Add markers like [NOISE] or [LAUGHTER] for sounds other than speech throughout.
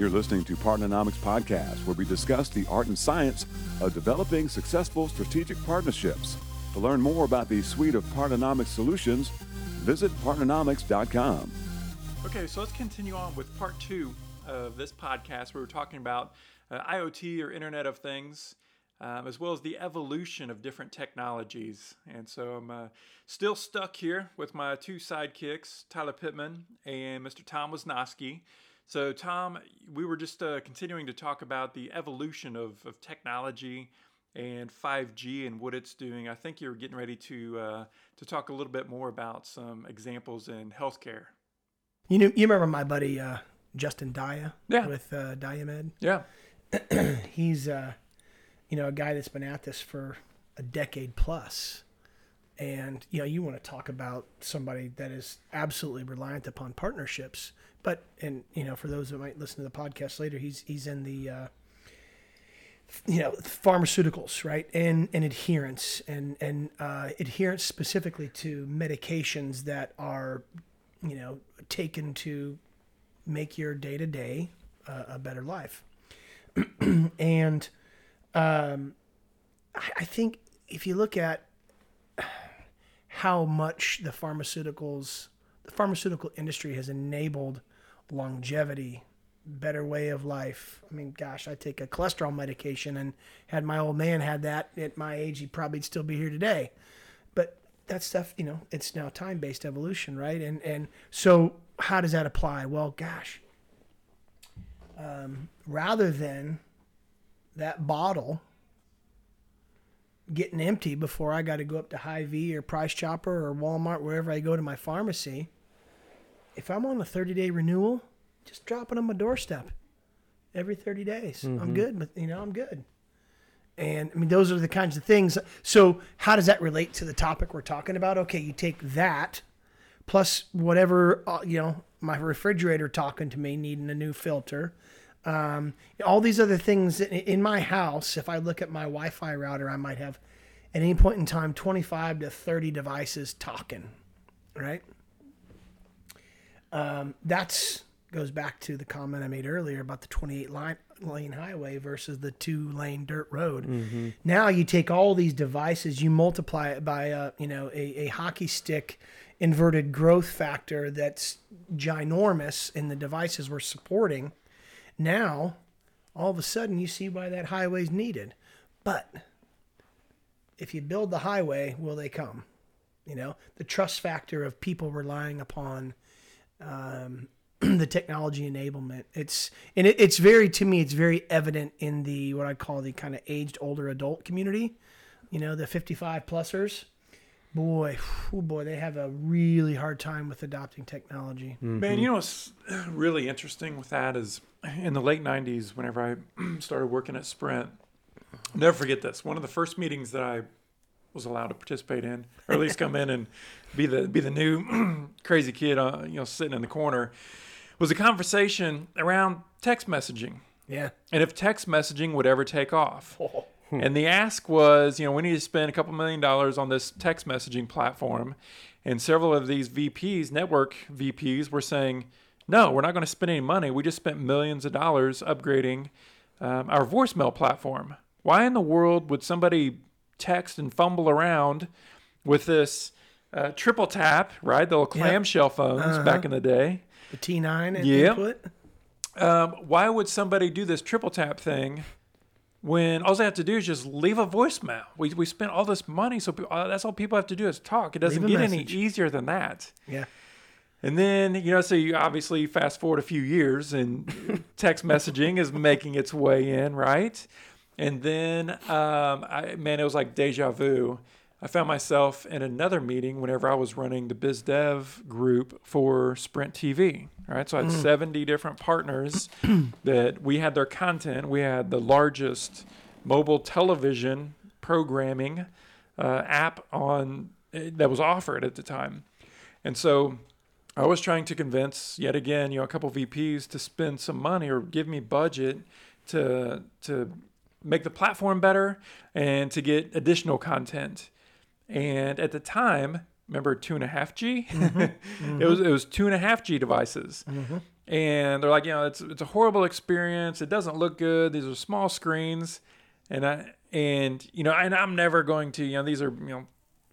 You're listening to Partnernomics Podcast, where we discuss the art and science of developing successful strategic partnerships. To learn more about the suite of Partnernomics solutions, visit partnernomics.com. Okay, so let's continue on with part two of this podcast. Where we were talking about uh, IoT or Internet of Things. Um, as well as the evolution of different technologies. And so I'm uh, still stuck here with my two sidekicks, Tyler Pittman and Mr. Tom Wisnowski. So, Tom, we were just uh, continuing to talk about the evolution of, of technology and 5G and what it's doing. I think you're getting ready to uh, to talk a little bit more about some examples in healthcare. You know, you remember my buddy uh, Justin Daya Yeah. with uh, Diamed? Yeah. [CLEARS THROAT] He's uh, you know a guy that's been at this for a decade plus, and you know you want to talk about somebody that is absolutely reliant upon partnerships. But and you know for those that might listen to the podcast later, he's he's in the uh, you know pharmaceuticals right and and adherence and and uh, adherence specifically to medications that are you know taken to make your day to day a better life [CLEARS THROAT] and um, I, I think if you look at how much the pharmaceuticals the pharmaceutical industry has enabled longevity better way of life. I mean, gosh, I take a cholesterol medication, and had my old man had that at my age, he'd probably still be here today. But that stuff, you know, it's now time based evolution, right? And and so how does that apply? Well, gosh, um, rather than that bottle getting empty before I got to go up to Hy-Vee or Price Chopper or Walmart, wherever I go to my pharmacy, if I'm on a 30 day renewal, just drop it on my doorstep every 30 days. I'm good with, you know, I'm good. And I mean, those are the kinds of things. So, how does that relate to the topic we're talking about? Okay, you take that plus whatever, uh, you know, my refrigerator talking to me, needing a new filter. Um, all these other things in, my house, if I look at my Wi Fi router, I might have at any point in time 25 to 30 devices talking, right? Um, that's goes back to the comment I made earlier about the 28 line, lane highway versus the two lane dirt road. Now you take all these devices, you multiply it by a you know a, a hockey stick inverted growth factor that's ginormous in the devices we're supporting. Now, all of a sudden, you see why that highway's needed. But if you build the highway, will they come? You know, the trust factor of people relying upon um, [CLEARS THROAT] the technology enablement. It's and it, it's very to me, it's very evident in the what I call the kind of aged older adult community. You know, the 55 plusers. Boy, oh boy, they have a really hard time with adopting technology. Man, you know what's really interesting with that is in the late 90s, whenever I [CLEARS THROAT] started working at Sprint, I'll never forget this. One of the first meetings that I was allowed to participate in, or at least come in and be the be the new [CLEARS THROAT] crazy kid, uh, you know, sitting in the corner, was a conversation around text messaging Yeah. and if text messaging would ever take off. [LAUGHS] and the ask was, you know, we need to spend a couple million dollars on this text messaging platform. And several of these VPs, network VPs, were saying, no, we're not going to spend any money. We just spent millions of dollars upgrading um, our voicemail platform. Why in the world would somebody text and fumble around with this uh, triple tap, right? The little clamshell phones back in the day. The T9 and Yep. input. um, why would somebody do this triple tap thing when all they have to do is just leave a voicemail? We, we spent all this money, so pe- uh, that's all people have to do is talk. It doesn't get any easier than that. Yeah. And then, you know, so you obviously fast forward a few years and [LAUGHS] text messaging is making its way in, right? And then, um, I, man, it was like deja vu. I found myself in another meeting whenever I was running the biz dev group for Sprint TV. Right. So I had 70 different partners [CLEARS THROAT] that we had their content. We had the largest mobile television programming uh, app on eh, that was offered at the time. And so I was trying to convince yet again, you know, a couple VPs to spend some money or give me budget to to make the platform better and to get additional content. And at the time, remember two and a half G? [LAUGHS] Mm-hmm. it was mm-hmm. it was two and a half G devices. Mm-hmm. and they're like, you know, it's it's a horrible experience. It doesn't look good. These are small screens, and I and you know, and I'm never going to, you know, these are you know.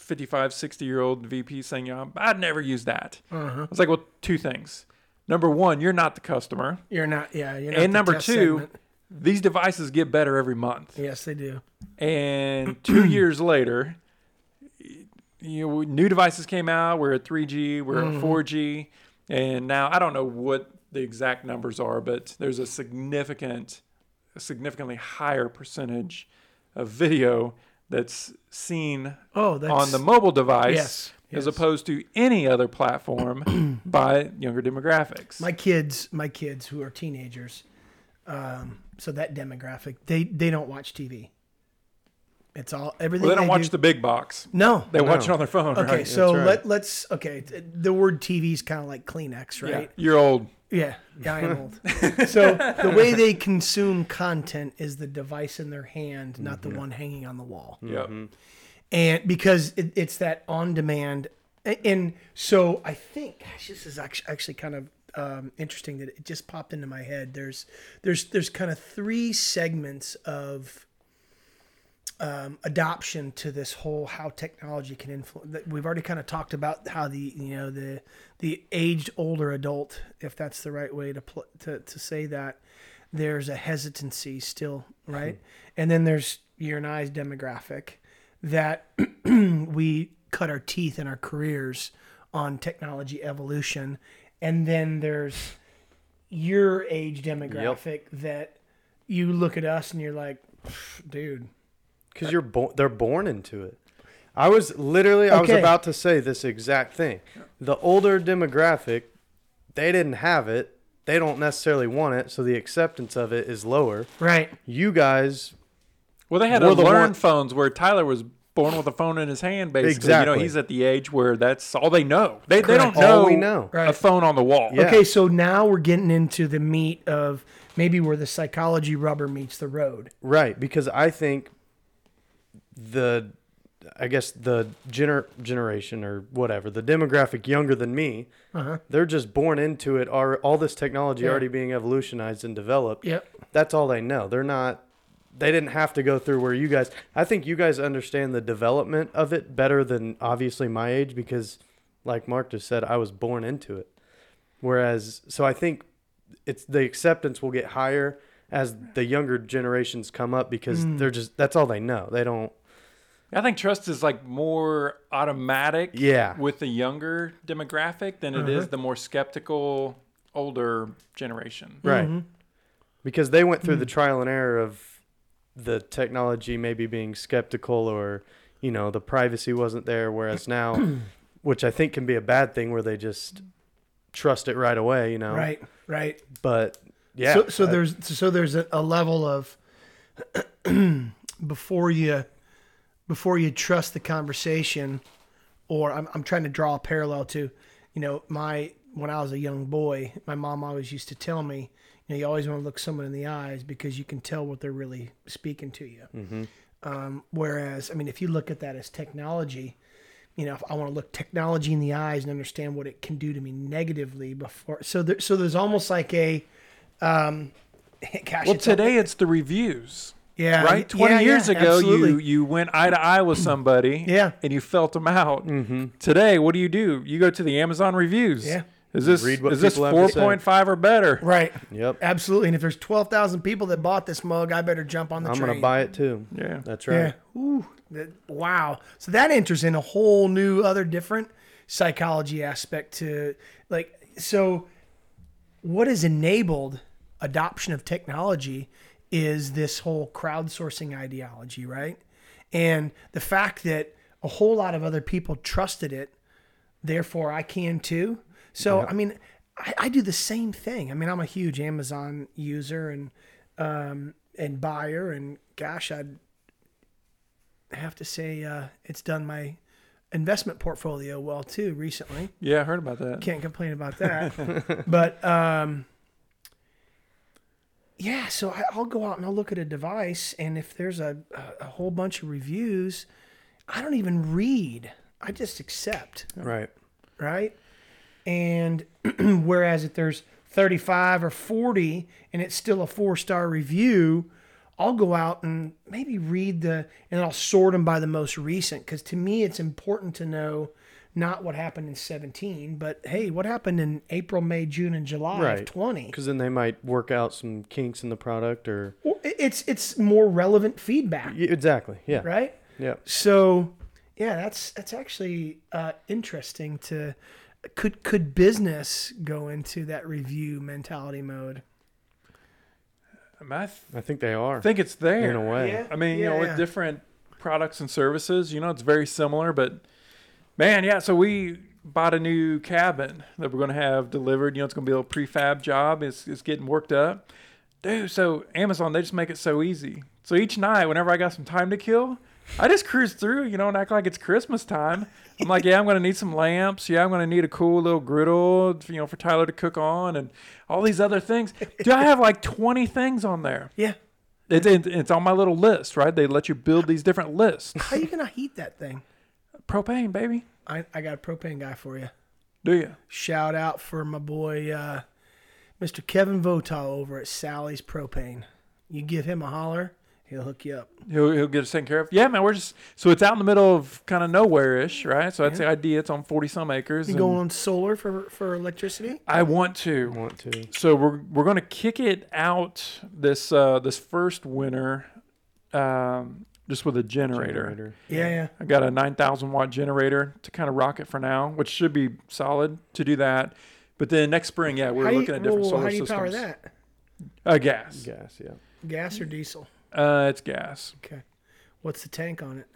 55 60 year old vp saying you know, i'd never use that Uh-huh. i was like well two things number one you're not the customer You're not. Yeah. You're not and number two segment. these devices get better every month Yes, they do. and two [CLEARS THROAT] years later, you know, new devices came out. We're at 3G, we're Mm-hmm. at 4G, and now I don't know what the exact numbers are, but there's a significant, a significantly higher percentage of video that's seen Oh, that's on the mobile device Yes, as yes. opposed to any other platform [CLEARS THROAT] by younger demographics. my kids. My kids who are teenagers. Um, so that demographic, they they don't watch TV. It's all everything. well, they don't watch do- the big box. No. They watch it on their phone. Okay, right? so right. let let's okay. The word TV is kind of like Kleenex, Yeah, right? you're old. Yeah, yeah, I am old. [LAUGHS] so the way they consume content is the device in their hand, not the one hanging on the wall. Yep. And because it, it's that on demand, and so I think gosh, this is actually actually kind of um, interesting that it just popped into my head. There's there's there's kind of three segments of um, adoption to this whole how technology can influence. We've already kind of talked about how the you know the the aged older adult, if that's the right way to pl- to to say that, there's a hesitancy still, right? And then there's your and I's demographic that [CLEARS THROAT] we cut our teeth in our careers on technology evolution, and then there's your age demographic that you look at us and you're like, dude, because you're born. They're born into it. I was literally. I was Okay. about to say this exact thing. The older demographic, they didn't have it. They don't necessarily want it, so the acceptance of it is lower. right? You guys, Well, they had We're to the learn one- phones where Tyler was born with a phone in his hand. Basically, you know, he's at the age where that's all they know. They, they don't Correct. know, All we know. a phone on the wall. Yeah. Okay, so now we're getting into the meat of maybe where the psychology rubber meets the road. right? Because I think the, I guess the gener- generation or whatever, the demographic younger than me, Uh-huh. they're just born into it. Are all this technology Yeah. already being evolutionized and developed? Yep. that's all they know. They're not they didn't have to go through where you guys I think you guys understand the development of it better than obviously my age because like Mark just said, I was born into it. Whereas so I think it's the acceptance will get higher as the younger generations come up because Mm. they're just that's all they know. They don't I think trust is like more automatic Yeah. with the younger demographic than it is the more skeptical older generation. right. Mm-hmm. Because they went through Hmm. the trial and error of the technology maybe being skeptical or you know the privacy wasn't there whereas [CLEARS THROAT] now which i think can be a bad thing where they just trust it right away you know Right. Right. but yeah So, so I- there's so there's a, a level of [CLEARS THROAT] before you before you trust the conversation, or I'm I'm trying to draw a parallel to, you know, my when I was a young boy, my mom always used to tell me, you know, you always want to look someone in the eyes because you can tell what they're really speaking to you. Mm-hmm. Um, whereas, I mean, if you look at that as technology, you know, if I want to look technology in the eyes and understand what it can do to me negatively before, so there, so there's almost like a, um, [LAUGHS] gosh, Well, it's today it's the reviews. Yeah, right? 20 yeah, years yeah, ago, you absolutely. you went eye to eye with somebody [CLEARS THROAT] Yeah. and you felt them out. Mm-hmm. Today, what do you do? You go to the Amazon reviews. Yeah. Is this Read what is this people have to say. 4.5 or better? right, yep absolutely. And if there's twelve thousand people that bought this mug, I better jump on the i'm train. gonna buy it too Yeah. that's right. Yeah. right Ooh, that, wow. So that enters in a whole new other different psychology aspect to like so what has enabled adoption of technology is this whole crowdsourcing ideology, right? And the fact that a whole lot of other people trusted it, therefore I can too. So I mean, I, I do the same thing. I mean, I'm a huge Amazon user and um, and buyer, and gosh, I'd have to say uh, it's done my investment portfolio well too recently. Yeah, I heard about that. Can't complain about that. [LAUGHS] but um, yeah, so I, I'll go out and I'll look at a device, and if there's a, a, a whole bunch of reviews, I don't even read. I just accept, right right? And [CLEARS THROAT] whereas if there's 35 or 40 and it's still a four star review, I'll go out and maybe read the, and I'll sort them by the most recent. Because to me, it's important to know not what happened in 17, but hey, what happened in April, May, June, and July Right. of 20? Because then they might work out some kinks in the product or. Well, It's, it's more relevant feedback, Yeah, exactly. Yeah. right? Yeah. So, yeah, that's that's actually uh, interesting. To could could business go into that review mentality mode? I, mean, I th- I think they are. I think it's there. in a way. Yeah. I mean, you know, Yeah, with different products and services, you know, it's very similar. But man, yeah. So we bought a new cabin that we're going to have delivered. You know, it's going to be a little prefab job. It's it's getting worked up, dude. So Amazon, they just make it so easy. So each night, whenever I got some time to kill, I just cruise through, you know, and act like it's Christmas time. I'm like, yeah, I'm going to need some lamps. Yeah, I'm going to need a cool little griddle, you know, for Tyler to cook on, and all these other things. Do I have like 20 things on there. Yeah. It's, it- it's on my little list, right? They let you build these different lists. How are you gonna heat that thing? Propane, baby. I, I got a propane guy for you. Do you? Shout out for my boy, uh, Mr. Kevin Votaw over at Sally's Propane. You give him a holler, he'll hook you up. He'll, he'll get us taken care of. Yeah, man. We're just so it's out in the middle of kind of nowhere ish, right? So that's the idea. It's on forty some acres. You and going on solar for for electricity? I want to. Want to. So we're we're going to kick it out this uh, this first winter, um, just with a generator. Generator. Yeah, yeah. I got a nine thousand watt generator to kind of rock it for now, which should be solid to do that. But then next spring, yeah, we're how looking you, at different whoa, whoa, solar how do you systems. power that? Uh, gas. Gas. Yeah. Gas or diesel? Uh, it's gas. Okay. What's the tank on it?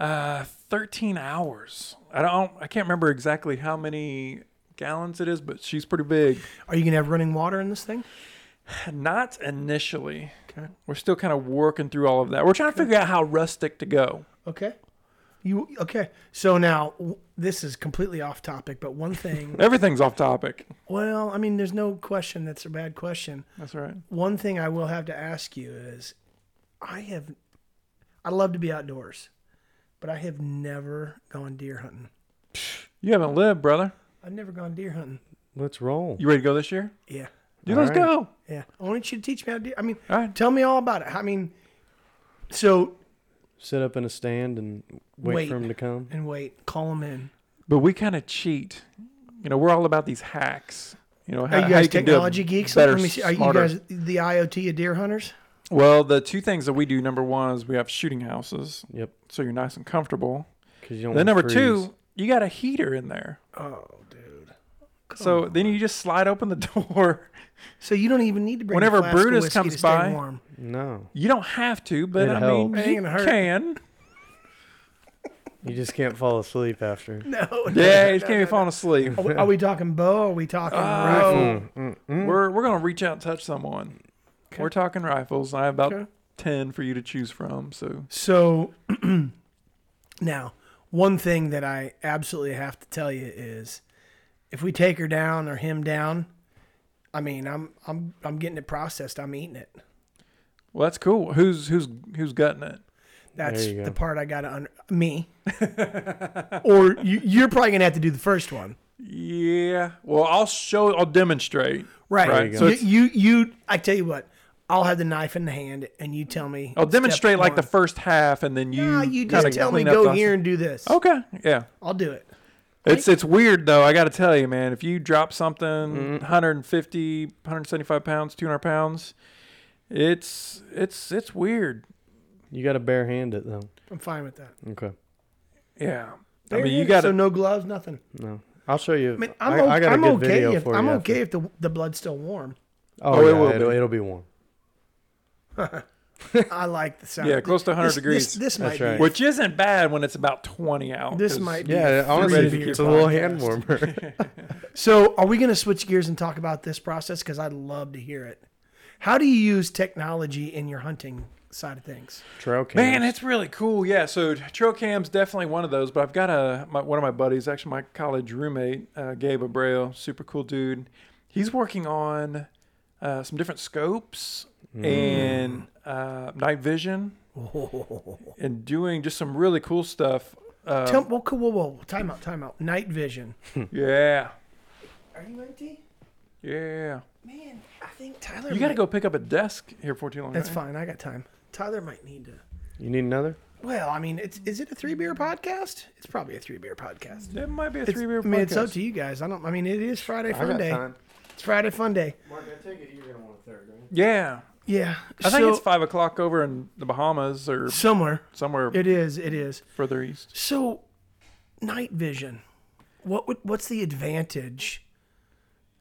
Uh, 13 hours. I don't. I can't remember exactly how many gallons it is, but she's pretty big. Are you gonna have running water in this thing? Not initially. Okay. We're still kind of working through all of that. We're trying to figure out how rustic to go. Okay. You okay? So now w- this is completely off topic, but one thing. [LAUGHS] Everything's off topic. well, I mean, there's no question that's a bad question. That's right. One thing I will have to ask you is, I have, I love to be outdoors, but I have never gone deer hunting. You haven't lived, brother. I've never gone deer hunting. Let's roll. You ready to go this year? Yeah, Dude, All let's right. go. yeah. I want you to teach me how to deer. I mean, All right. tell me all about it. I mean, so Sit up in a stand and wait, Wait. for him to come. and wait, call them in. But we kind of cheat. You know, we're all about these hacks. You know, how, Are you guys can do technology geeks? Better, Let me see. Are you guys the IoT of deer hunters? Well, the two things that we do. Number one is we have shooting houses, Yep. so you're nice and comfortable. Because you don't. Then number freeze. two, you got a heater in there. Oh, dude. So then you just slide open the [LAUGHS] door. So you don't even need to bring. Whenever a flask of Brutus whiskey comes to stay by- warm. No, You don't have to, but It I helps. mean, It ain't you gonna hurt. can. you just can't fall asleep after. [LAUGHS] No. Yeah, you can't be falling asleep. Are we, are we talking bow? Are we talking Oh. rifle? Mm, mm, mm. We're we're gonna reach out and touch someone. Okay. We're talking rifles. I have about Okay. ten for you to choose from. So So [CLEARS THROAT] now, one thing that I absolutely have to tell you is, if we take her down or him down, I mean, I'm I'm I'm getting it processed. I'm eating it. well, that's cool. Who's who's who's gutting it? That's you go. the part I got to under me. [LAUGHS] or you, you're probably gonna have to do the first one. Yeah. Well, I'll show. I'll demonstrate. Right. Right, So so you, it's- you you I tell you what, I'll have the knife in the hand and you tell me. I'll demonstrate like the first half, and then you. Nah, you kinda just tell me clean up go the- here and do this. Okay. Yeah. I'll do it. It's it's weird though. I got to tell you, man. If you drop something Mm-hmm. 150, 175 pounds, 200 pounds, it's it's it's weird. You got to bare hand it though. I'm fine with that. Okay. Yeah. I mean, you got so no gloves, nothing. No. I'll show you. I mean, I'm, o- I got a I'm good okay video if for I'm you. okay after. if the the blood's still warm. Oh, Oh, it will it'll, be. it'll be warm. [LAUGHS] I like the sound. Yeah, close to 100 This- degrees. This, this might right. be. Which isn't bad when it's about 20 out. This might be. Yeah, a honestly, ready to it's a little hand warmer. [LAUGHS] So, are we going to switch gears and talk about this process? Because I'd love to hear it. How do you use technology in your hunting side of things? Trail cams. Man, it's really cool. Yeah, so trail cam's definitely one of those. But I've got a my, one of my buddies, actually my college roommate, uh, Gabe Abreu, super cool dude. He's working on uh, some different scopes and uh, night vision [LAUGHS] and doing just some really cool stuff. Uh, Tell, whoa, whoa, whoa, whoa, time out, time out. Night vision. [LAUGHS] yeah, Are you empty? Yeah. Man, I think Tyler. You got to might- go pick up a desk here for too long. That's right? fine. I got time. Tyler might need to. You need another? Well, I mean, it's is it a three beer podcast? It's probably a three beer podcast. It might be a three beer I mean, it's up to you guys. I don't. I mean, it is Friday I fun got day. time. It's Friday fun day. Mark, I take it you're gonna want a third, right? Yeah. Yeah. I think so, it's five o'clock over in the Bahamas or somewhere. somewhere It is. It is. further east. So, night vision. What would what's the advantage?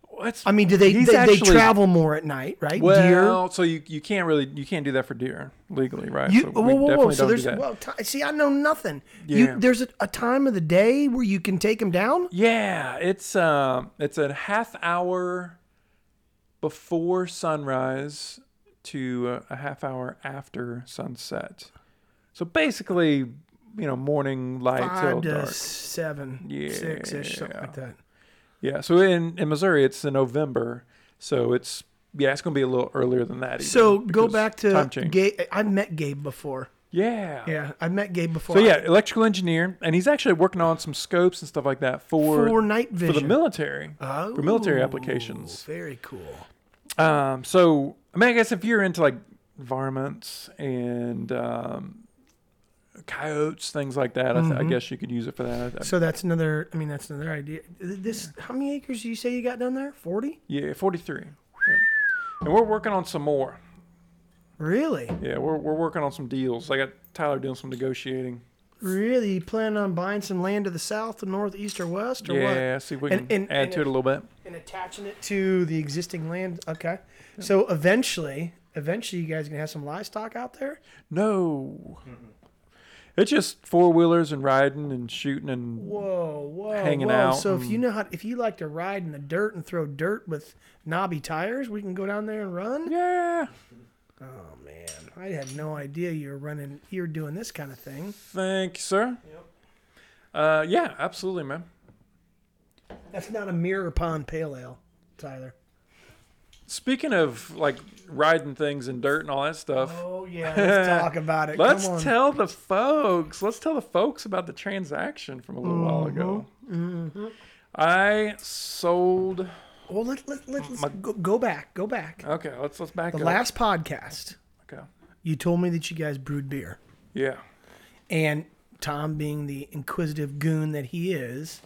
What's I mean, do they they, they travel more at night, right? well, so you you can't really you can't do that for deer legally, right? You, so whoa, whoa, whoa! So there's well, ti see, I know nothing. Yeah. You, there's a, a time of the day where you can take them down. Yeah, it's um it's a half hour before sunrise to a, half hour after sunset. So basically, you know, morning light till to dark. seven, six ish, something like that. Yeah. So in in Missouri, it's in November. So it's yeah, it's gonna be a little earlier than that. So go back to. Gabe. I've met Gabe before. Yeah. Yeah, I've met Gabe before. So yeah, electrical engineer, and he's actually working on some scopes and stuff like that for for night vision for the military. oh, for military applications. Very cool. Um, so I mean, I guess if you're into like varmints and um, coyotes, things like that, I, th- I Mhm. guess you could use it for that. So that's another. I mean, that's another idea. This. How many acres do you say you got down there? Forty. yeah, 43. Yeah. And we're working on some more. Really? Yeah, we're, we're working on some deals. I got Tyler doing some negotiating. Really? You plan on buying some land to the south, the north, east, or west, or what? Yeah, see if we can And- and- add and to it a little bit. And attaching it to the existing land. Okay. So eventually, eventually, you guys gonna have some livestock out there. No. It's just four wheelers and riding and shooting and Whoa, whoa, Hanging whoa. out So if you know how, if you like to ride in the dirt and throw dirt with knobby tires, we can go down there and run. yeah. Oh man, I had no idea you were running. You're doing this kind of thing. Thank you, sir. Yep. Uh, yeah, absolutely, man. That's not a mirror pond pale ale, Tyler. Speaking of like riding things in dirt and all that stuff, Oh yeah, let's talk [LAUGHS] about it. let's Come on. tell the folks. Let's tell the folks about the transaction from a little while ago. Mm-hmm. I sold. Well, let, let, let, let's My- go, go back. Go back. Okay, let's let's back The up. last podcast, Okay. you told me that you guys brewed beer. Yeah. And Tom, being the inquisitive goon that he is,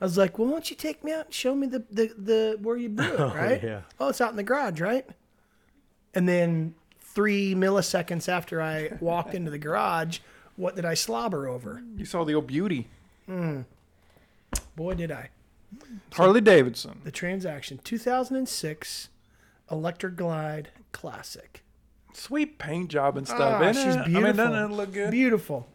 I was like, "Well, why don't you take me out and show me the the, the where you brew it, [LAUGHS] right? yeah. Oh, it's out in the garage, right?" And then three milliseconds after I walked into the garage, what did I slobber over? You saw the old beauty, Boy, did I! Harley Davidson. The transaction, 2006, Electra Glide Classic. Sweet paint job and stuff. Ah, isn't she's it? I mean, doesn't beautiful. it look good? Beautiful,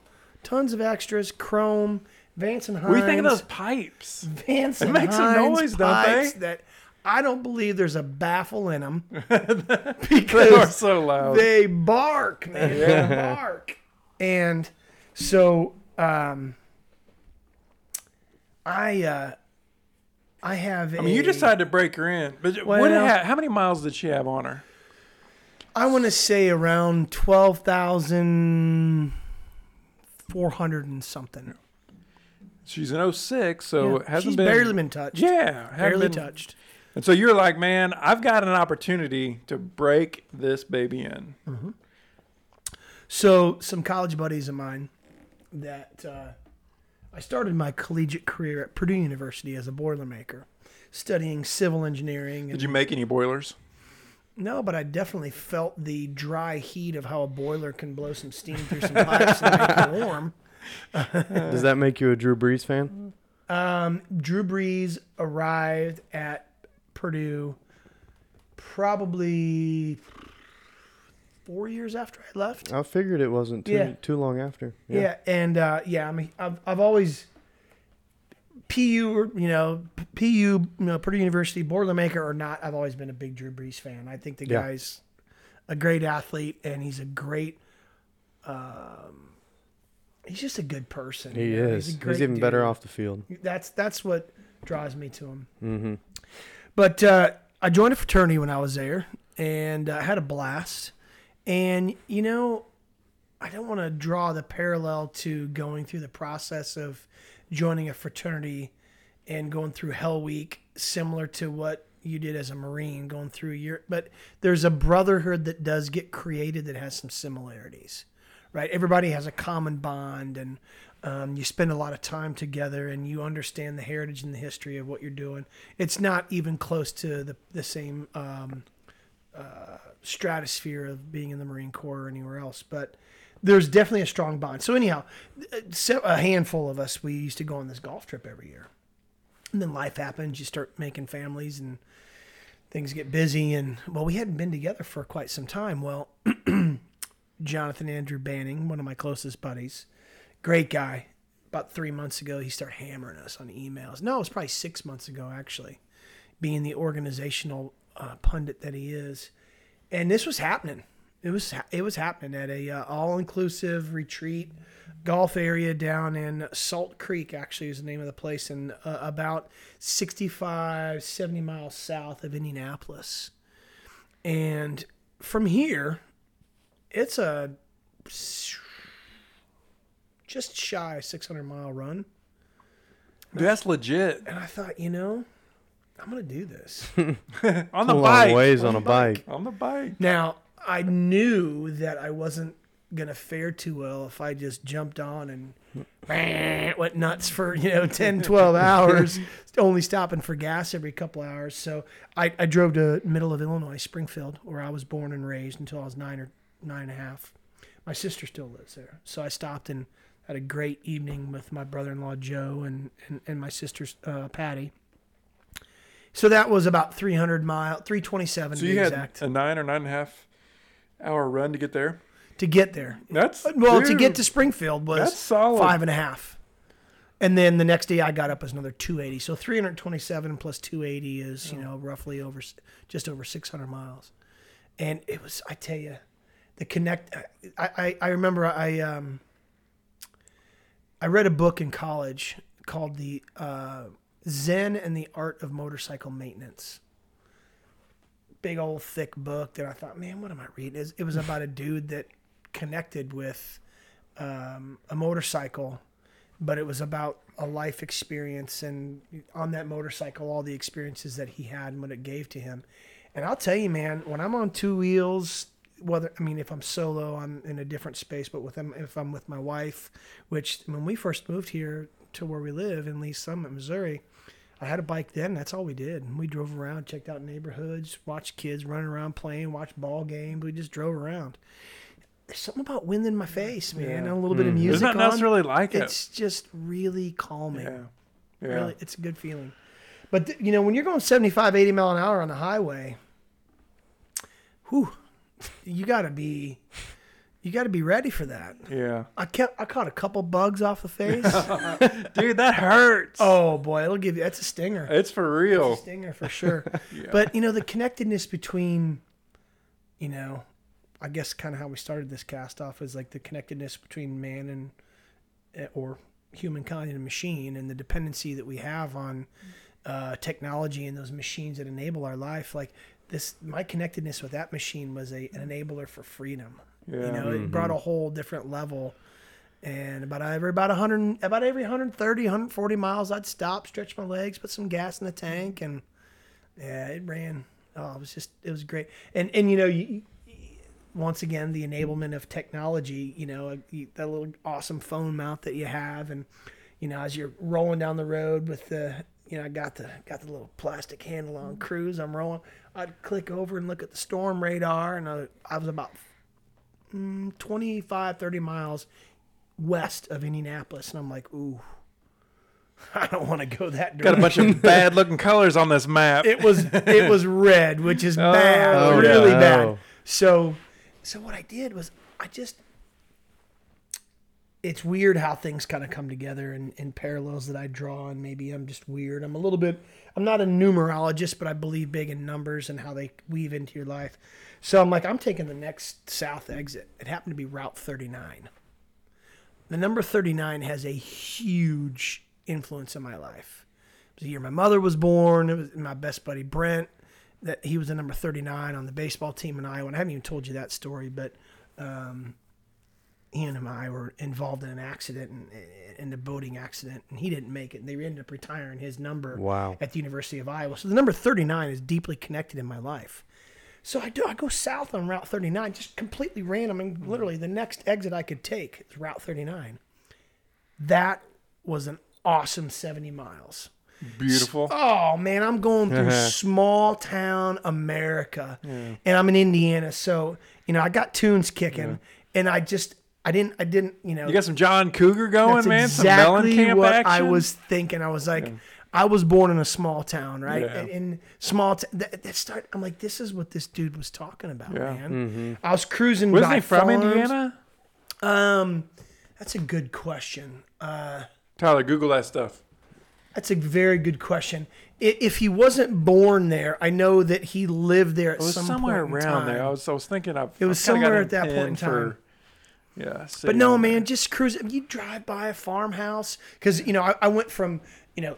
tons of extras, chrome, Vance and Hines. What you think of those pipes? Vance It and makes a Hines noise, don't pipes they? That I don't believe there's a baffle in them because [LAUGHS] They are [LAUGHS] so loud. they bark, man. They bark. And so um, I uh, I have. I mean, you decided to break her in, but what Well- ha- how many miles did she have on her? I want to say around twelve thousand four hundred and something. She's an 06, so it Yeah, hasn't She's been barely been touched. Yeah, barely been- touched. And so you're like, man, I've got an opportunity to break this baby in. So some college buddies of mine that uh, I started my collegiate career at Purdue University as a boilermaker, studying civil engineering. And, Did you make any boilers? No, but I definitely felt the dry heat of how a boiler can blow some steam through some pipes and make it warm. [LAUGHS] Does that make you a Drew Brees fan? Um, Drew Brees arrived at Purdue probably four years after I left. I figured it wasn't too Yeah. too long after. Yeah, and uh, yeah, I mean, I've I've always PU, or, you know, PU, you know, Purdue University, Boilermaker or not, I've always been a big Drew Brees fan. I think the Yeah. guy's a great athlete, and he's a great. Um, he's just a good person. He you know? is. He's, great even better off the field. That's that's what draws me to him. Mm-hmm. But uh, I joined a fraternity when I was there, and I had a blast. And you know, I don't want to draw the parallel to going through the process of joining a fraternity and going through Hell Week, similar to what you did as a Marine going through your, but there's a brotherhood that does get created that has some similarities, right? Everybody has a common bond and um, you spend a lot of time together and you understand the heritage and the history of what you're doing. It's not even close to the, the same um, uh, stratosphere of being in the Marine Corps or anywhere else, but there's definitely a strong bond. So anyhow, a handful of us we used to go on this golf trip every year, and then life happens. You start making families and things get busy, and well, we hadn't been together for quite some time. Well, [CLEARS THROAT] Jonathan Andrew Banning, one of my closest buddies, great guy. About three months ago, he started hammering us on emails. No, it was probably six months ago, actually, being the organizational uh, pundit that he is. And this was happening. It was it was happening at a uh, all inclusive retreat golf area down in Salt Creek. Actually, is the name of the place, and uh, about 65, 70 miles south of Indianapolis. And from here, it's a just shy 600 mile run. Dude, that's legit. And I thought, you know, I'm gonna do this. [LAUGHS] On the a long bike. ways on a bike. On the bike. Now, I knew that I wasn't gonna fare too well if I just jumped on and [LAUGHS] went nuts for you know 10 [LAUGHS] 12 hours only stopping for gas every couple hours so I, I drove to middle of illinois springfield where i was born and raised until i was nine or nine and a half my sister still lives there so i stopped and had a great evening with my brother-in-law joe and, and, and my sister uh, patty so that was about 300 mile 327 So to you be had exact a nine or nine and a half hour run to get there. to get there That's Well, to get to Springfield was five and a half. And then the next day I got up was another 280. So 327 plus 280 is, you know, roughly over just over 600 miles. And it was, I tell you, the connect. I, I, I remember I um I read a book in college called the uh, Zen and the Art of Motorcycle Maintenance. Big old thick book that I thought, man, what am I reading? It was- It was about a dude that connected with um, a motorcycle, but it was about a life experience and on that motorcycle, all the experiences that he had and what it gave to him. And I'll tell you, man, when I'm on two wheels, whether I mean if I'm solo, I'm in a different space, but with them, if I'm with my wife, which when we first moved here to where we live in Lee's Summit, Missouri, I had a bike then. That's all we did. And we drove around, checked out neighborhoods, watched kids running around playing, watched ball games. We just drove around. There's something about wind in my face, man, Yeah. and a little bit of hmm. music Isn't that on. necessarily like it? It's just really calming. Yeah. Yeah. Really, it's a good feeling. But th- you know, when you're going 75, 80 mile an hour on the highway, whew, you got to be, you got to be ready for that. Yeah. I kept, I caught a couple bugs off the face. [LAUGHS] Dude, that hurts. oh boy, it'll give you. That's a stinger. It's for real. stinger for sure. [LAUGHS] But you know, the connectedness between, you know, I guess kind of how we started this cast off is like the connectedness between man and eh, or humankind and machine, and the dependency that we have on uh, technology and those machines that enable our life. Like this, my connectedness with that machine was a an enabler for freedom. Yeah. You know, it mm-hmm. brought a whole different level. And about every about 100, about every 130, 140 miles, I'd stop, stretch my legs, put some gas in the tank, and yeah, it ran. Oh, it was just, it was great. And and you know, you, you- once again, the enablement of technology. You know, uh, you- that little awesome phone mount that you have, and you know, as you're rolling down the road with the, you know, I got the got the little plastic handle on cruise. I'm rolling. I'd click over and look at the storm radar, and I, I was about mm, 25, 30 miles west of Indianapolis, and I'm like, ooh, [LAUGHS] I don't want to go that Got a bunch of bad looking colors on this map. it was it was [LAUGHS] red, which is bad, Oh, really no. bad. So, so what I did was I just. It's weird how things kind of come together and, in parallels that I draw, and maybe I'm just weird. I'm a little bit. I'm not a numerologist, but I believe big in numbers and how they weave into your life. So I'm like, I'm taking the next south exit. It happened to be Route 39. The number 39 has a huge influence in my life. It was the year my mother was born. It was my best buddy Brent. That he was the number 39 on the baseball team in Iowa. And I haven't even told you that story, but um, he and I were involved in an accident and in a boating accident, and he didn't make it. And they ended up retiring his number Wow. at the University of Iowa. So the number 39 is deeply connected in my life. So I do. I go south on Route 39, just completely random, and literally the next exit I could take is Route 39. That was an awesome 70 miles. Beautiful. Oh man, I'm going through [LAUGHS] small town America, and I'm in Indiana. So you know, I got tunes kicking, and I just I didn't I didn't you know You got some John Cougar going, that's man. exactly some Mellencamp what action. I was thinking. I was like, I was born in a small town, right? Yeah. And in small t- that, that start. I'm like, this is what this dude was talking about, Yeah. man. I was cruising. Wasn't by he from farms. Indiana? Um, that's a good question. Uh, Tyler, Google that stuff. that's a very good question. If he wasn't born there, I know that he lived there at It was some somewhere point in around there. I was I was thinking of. It was I somewhere at that point in pinned time. Yeah. But no, on there. man, just cruising. You drive by a farmhouse because you know I, I went from you know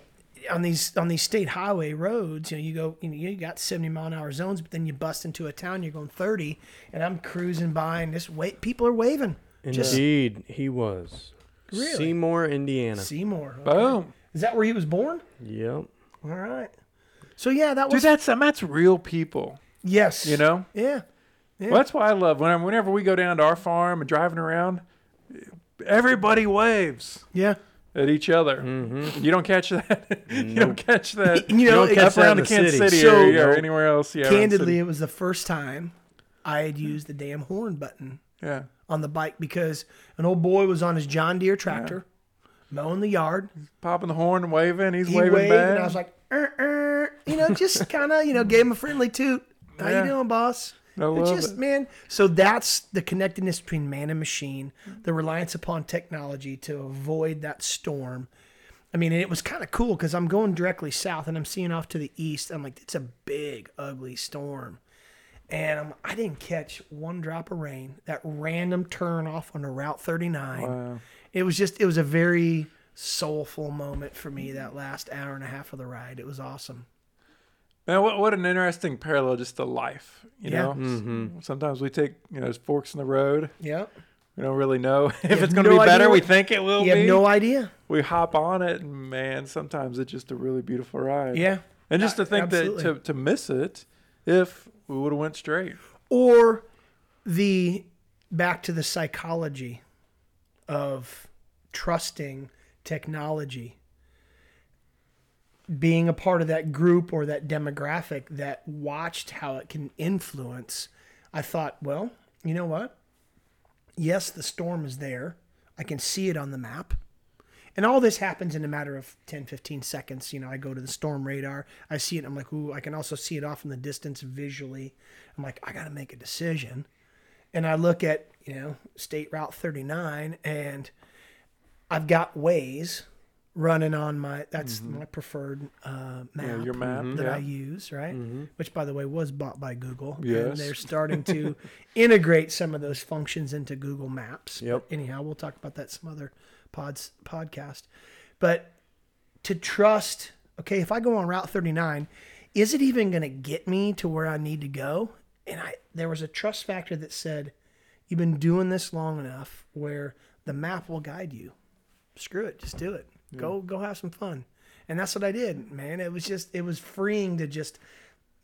on these on these state highway roads. You know, you go you know you got seventy mile an hour zones, but then you bust into a town, you're going thirty, and I'm cruising by, and just wait, people are waving. Just Indeed, he was. Really? Seymour, Indiana. Seymour. Boom. Is that where he was born? Yep. All right. So yeah, that was. Dude, that's um, that's real people. yes. You know. Yeah. Yeah. Well, that's why I love whenever whenever we go down to our farm and driving around, everybody waves Yeah. at each other. You don't catch that. [LAUGHS] you don't catch that. You know, don't catch up that around in the the Kansas city. City, So- area or anywhere else. Yeah, Candidly, it was the first time I had used the damn horn button yeah. on the bike because an old boy was on his John Deere tractor mowing the yard. Popping the horn and waving. He's He waving waved, back. and I was like, er, er, you know, just kind of, you know, gave him a friendly toot. How Yeah. you doing, boss? It's just it. man. So that's the connectedness between man and machine, the reliance upon technology to avoid that storm. I mean, and it was kind of cool because I'm going directly south and I'm seeing off to the east. I'm like, it's a big, ugly storm. And I'm, I didn't catch one drop of rain. That random turn off on the Route 39. Wow. It was just, it was a very soulful moment for me that last hour and a half of the ride. It was awesome. Man, what, what an interesting parallel just to life. You Yeah. know, Mm-hmm. sometimes we take you know there's forks in the road. Yep. We don't really know [LAUGHS] if have it's going to no be better. idea We think it will You be. have no idea. we hop on it, and man, sometimes it's just a really beautiful ride. Yeah. and just to think absolutely. that to, to miss it if we would have went straight. or the back to the psychology of trusting technology being a part of that group or that demographic that watched how it can influence i thought well you know what? Yes the storm is there. I can see it on the map. And all this happens in a matter of 10 15 seconds. You know i go to the storm radar. I see it. I'm like ooh i can also see it off in the distance visually. I'm like i gotta make a decision. And i look at you know state route 39 and i've got ways running on my that's my preferred uh, map Mm-hmm. your map, that i use right? Which by the way was bought by google and Yes. they're starting to [LAUGHS] integrate some of those functions into google maps. Yep. But anyhow we'll talk about that some other pods podcast. But to trust okay if i go on route 39 is it even going to get me to where i need to go? And i there was a trust factor that said you've been doing this long enough where the map will guide you. Screw it just do it go go have some fun and that's what i did man it was just it was freeing to just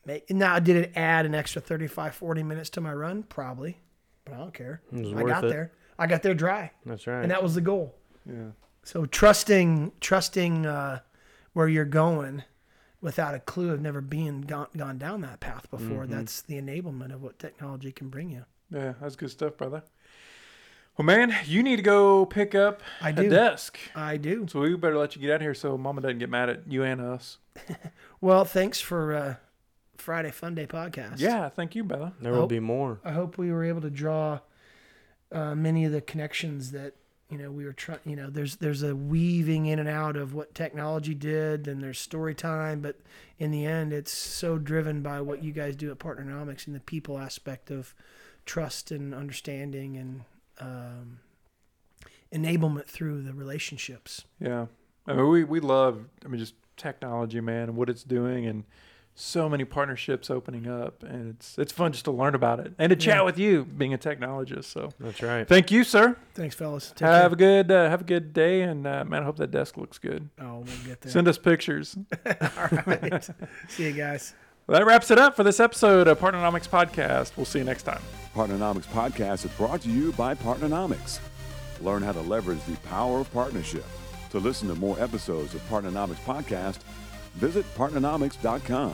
make now did it add an extra 35 40 minutes to my run probably but i don't care i got it. there i got there dry That's right. and that was the goal Yeah. so trusting trusting uh, where you're going without a clue of never being gone, gone down that path before Mm-hmm. that's the enablement of what technology can bring you Yeah, that's good stuff, brother. Well, man, you need to go pick up I a do. desk. i do So we better let you get out of here so Mama doesn't get mad at you and us. [LAUGHS] well thanks for uh, friday fun day podcast Yeah, thank you, Bella. there will Oh. be more. i hope we were able to draw uh, many of the connections that you know we were trying you know there's there's a weaving in and out of what technology did and there's story time but in the end it's so driven by what you guys do at partnernomics and the people aspect of trust and understanding and um, enablement through the relationships Yeah. I mean, we, we love, I mean, just technology, man, and what it's doing. And so many partnerships opening up, and it's it's fun just to learn about it and to chat Yeah. with you, being a technologist. So That's right. thank you, sir. Thanks, fellas. Take have a good uh, have a good day, and uh, man, I hope that desk looks good. Oh, we'll get there. Send us pictures. [LAUGHS] All right. See you guys. That wraps it up for this episode of Partnernomics Podcast. We'll see you next time. Partnernomics Podcast is brought to you by Partnernomics. Learn how to leverage the power of partnership. To listen to more episodes of Partnernomics Podcast, visit partnernomics.com.